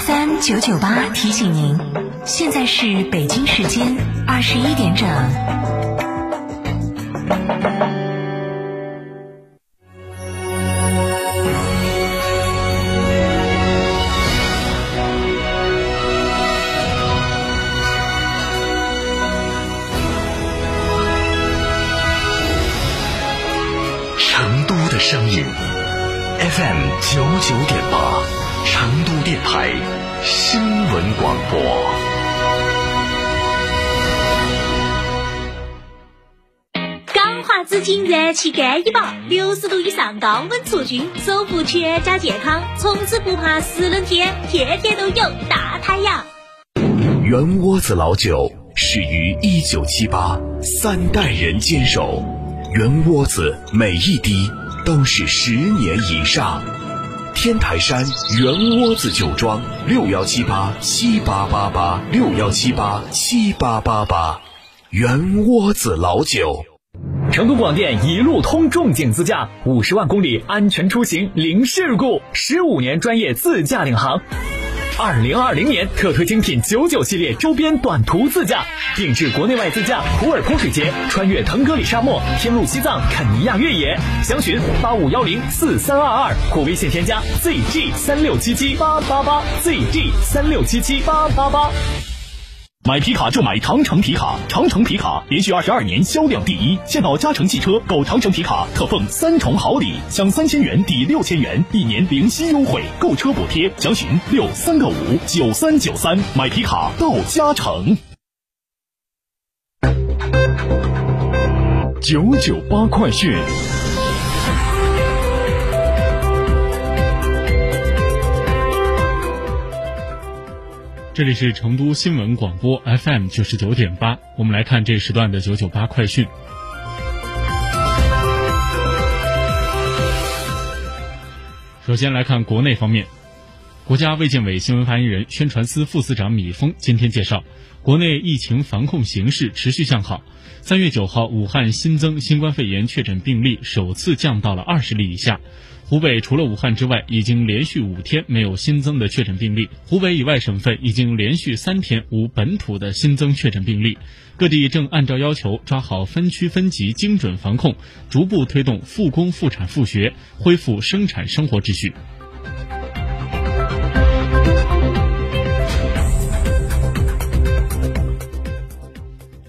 FM 九九八提醒您，现在是北京时间二十一点整。成都的声音，FM 九九点八，成都电台新闻广播。钢化紫金燃气干衣宝，六十度以上高温除菌，守护全家健康，从此不怕湿冷天，天天都有大太阳。圆窝子老酒始于一九七八，三代人坚守，圆窝子每一滴都是十年以上。天台山圆窝子酒庄六幺七八七八八八六幺七八七八八八，圆窝子老酒。成都广电一路通重景自驾，五十万公里安全出行零事故，十五年专业自驾领航。二零二零年特推精品九九系列周边短途自驾，定制国内外自驾普洱泼水节，穿越腾格里沙漠，天路西藏肯尼亚越野。详询八五幺零四三二二或微信添加 zg 三六七七八八八 zg 三六七七八八八。买皮卡就买长城皮卡，长城皮卡连续二十二年销量第一。现到嘉诚汽车购长城皮卡，特奉三重好礼，享三千元抵六千元，一年零息优惠，购车补贴。详询六三个五九三九三，买皮卡到嘉诚。九九八快讯。这里是成都新闻广播 FM 九十九点八，我们来看这时段的九九八快讯。首先来看国内方面，国家卫健委新闻发言人、宣传司副司长米峰今天介绍，国内疫情防控形势持续向好。三月九号，武汉新增新冠肺炎确诊病例首次降到了二十例以下。湖北除了武汉之外，已经连续五天没有新增的确诊病例。湖北以外省份已经连续三天无本土的新增确诊病例。各地正按照要求抓好分区分级精准防控，逐步推动复工复产复学，恢复生产生活秩序。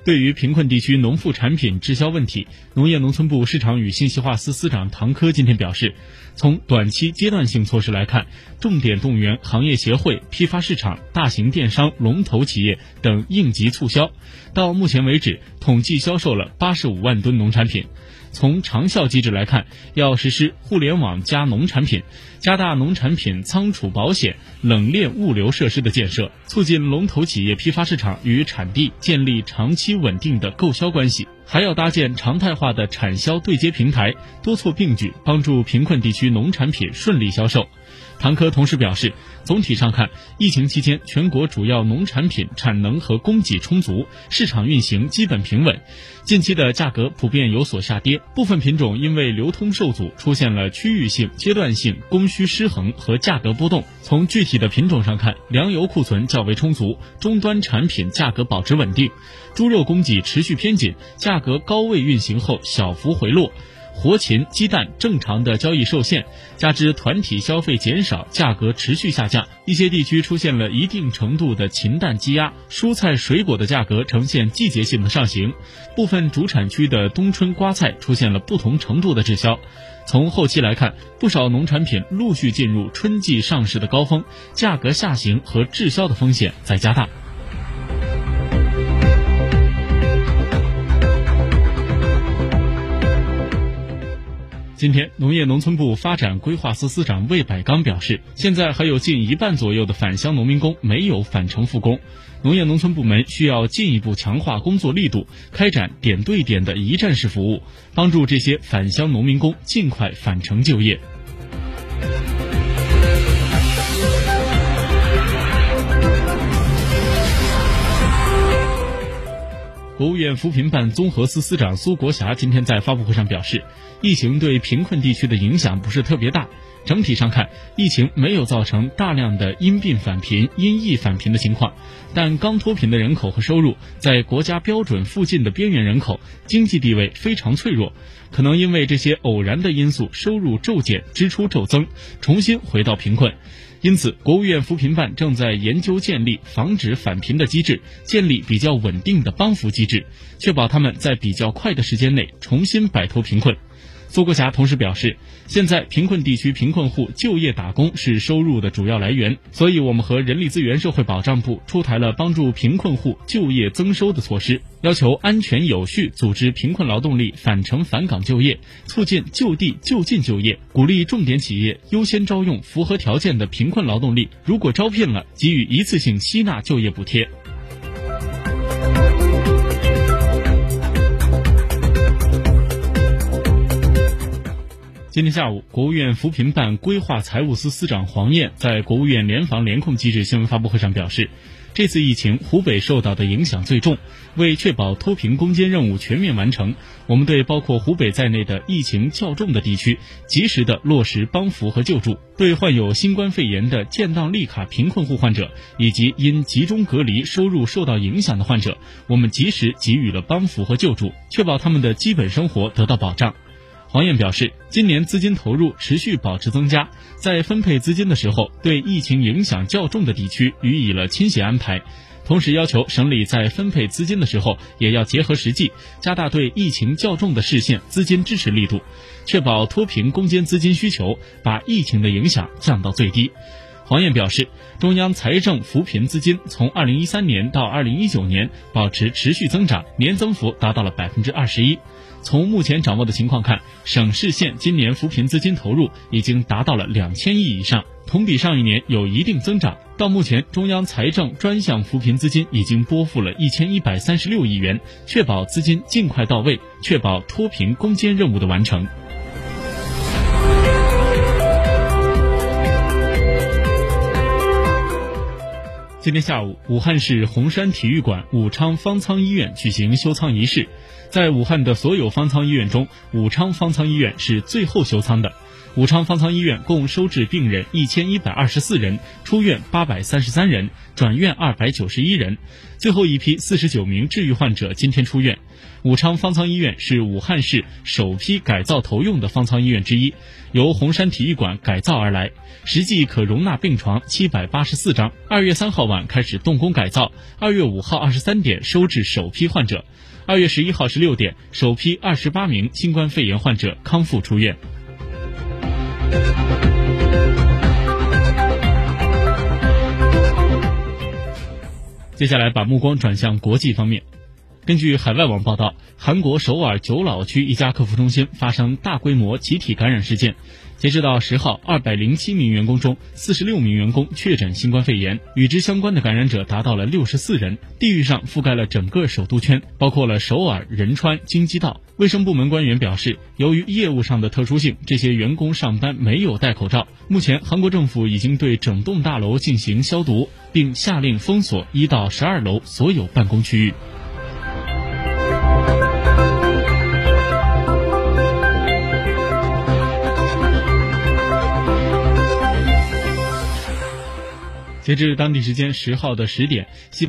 对于贫困地区农副产品滞销问题，农业农村部市场与信息化司司长唐科今天表示，从短期阶段性措施来看，重点动员行业协会、批发市场、大型电商、龙头企业等应急促销。到目前为止，统计销售了八十五万吨农产品。从长效机制来看，要实施互联网加农产品，加大农产品仓储保险、冷链物流设施的建设，促进龙头企业批发市场与产地建立长期稳定的购销关系。还要搭建常态化的产销对接平台，多措并举，帮助贫困地区农产品顺利销售。唐科同时表示，总体上看，疫情期间全国主要农产品产能和供给充足，市场运行基本平稳。近期的价格普遍有所下跌，部分品种因为流通受阻，出现了区域性、阶段性供需失衡和价格波动。从具体的品种上看，粮油库存较为充足，终端产品价格保持稳定；猪肉供给持续偏紧，价格高位运行后小幅回落。活禽、鸡蛋正常的交易受限，加之团体消费减少，价格持续下降。一些地区出现了一定程度的禽蛋积压，蔬菜水果的价格呈现季节性的上行。部分主产区的冬春瓜菜出现了不同程度的滞销。从后期来看，不少农产品陆续进入春季上市的高峰，价格下行和滞销的风险在加大。今天，农业农村部发展规划司司长魏百刚表示，现在还有近一半左右的返乡农民工没有返程复工，农业农村部门需要进一步强化工作力度，开展点对点的一站式服务，帮助这些返乡农民工尽快返程就业。国务院扶贫办综合司司长苏国霞今天在发布会上表示，疫情对贫困地区的影响不是特别大。整体上看，疫情没有造成大量的因病返贫、因疫返贫的情况，但刚脱贫的人口和收入在国家标准附近的边缘人口，经济地位非常脆弱，可能因为这些偶然的因素，收入骤减、支出骤增，重新回到贫困。因此，国务院扶贫办正在研究建立防止返贫的机制，建立比较稳定的帮扶机制，确保他们在比较快的时间内重新摆脱贫困。苏国霞同时表示，现在贫困地区贫困户就业打工是收入的主要来源，所以我们和人力资源社会保障部出台了帮助贫困户就业增收的措施，要求安全有序组织贫困劳动力返程返岗就业，促进就地就近就业，鼓励重点企业优先招用符合条件的贫困劳动力，如果招聘了，给予一次性吸纳就业补贴。今天下午，国务院扶贫办规划财务司司长黄燕在国务院联防联控机制新闻发布会上表示，这次疫情湖北受到的影响最重，为确保脱贫攻坚任务全面完成，我们对包括湖北在内的疫情较重的地区及时的落实帮扶和救助，对患有新冠肺炎的建档立卡贫困户患者以及因集中隔离收入受到影响的患者，我们及时给予了帮扶和救助，确保他们的基本生活得到保障。黄燕表示，今年资金投入持续保持增加，在分配资金的时候，对疫情影响较重的地区予以了倾斜安排，同时要求省里在分配资金的时候，也要结合实际，加大对疫情较重的市县资金支持力度，确保脱贫攻坚资金需求，把疫情的影响降到最低。黄燕表示，中央财政扶贫资金从二零一三年到二零一九年保持持续增长，年增幅达到了百分之二十一。从目前掌握的情况看，省市县今年扶贫资金投入已经达到了两千亿以上，同比上一年有一定增长。到目前，中央财政专项扶贫资金已经拨付了一千一百三十六亿元，确保资金尽快到位，确保脱贫攻坚任务的完成。今天下午，武汉市洪山体育馆武昌方舱医院举行休舱仪式。在武汉的所有方舱医院中，武昌方舱医院是最后休舱的。武昌方舱医院共收治病人一千一百二十四人，出院八百三十三人，转院二百九十一人。最后一批四十九名治愈患者今天出院。武昌方舱医院是武汉市首批改造投用的方舱医院之一，由洪山体育馆改造而来，实际可容纳病床七百八十四张。二月三号晚开始动工改造，二月五号二十三点收治首批患者。二月十一号十六点，首批二十八名新冠肺炎患者康复出院。接下来把目光转向国际方面。根据海外网报道，韩国首尔九老区一家客服中心发生大规模集体感染事件。截止到十号，二百零七名员工中，四十六名员工确诊新冠肺炎，与之相关的感染者达到了六十四人，地域上覆盖了整个首都圈，包括了首尔、仁川、京畿道。卫生部门官员表示，由于业务上的特殊性，这些员工上班没有戴口罩。目前，韩国政府已经对整栋大楼进行消毒，并下令封锁一到十二楼所有办公区域。截至当地时间十号的十点，西。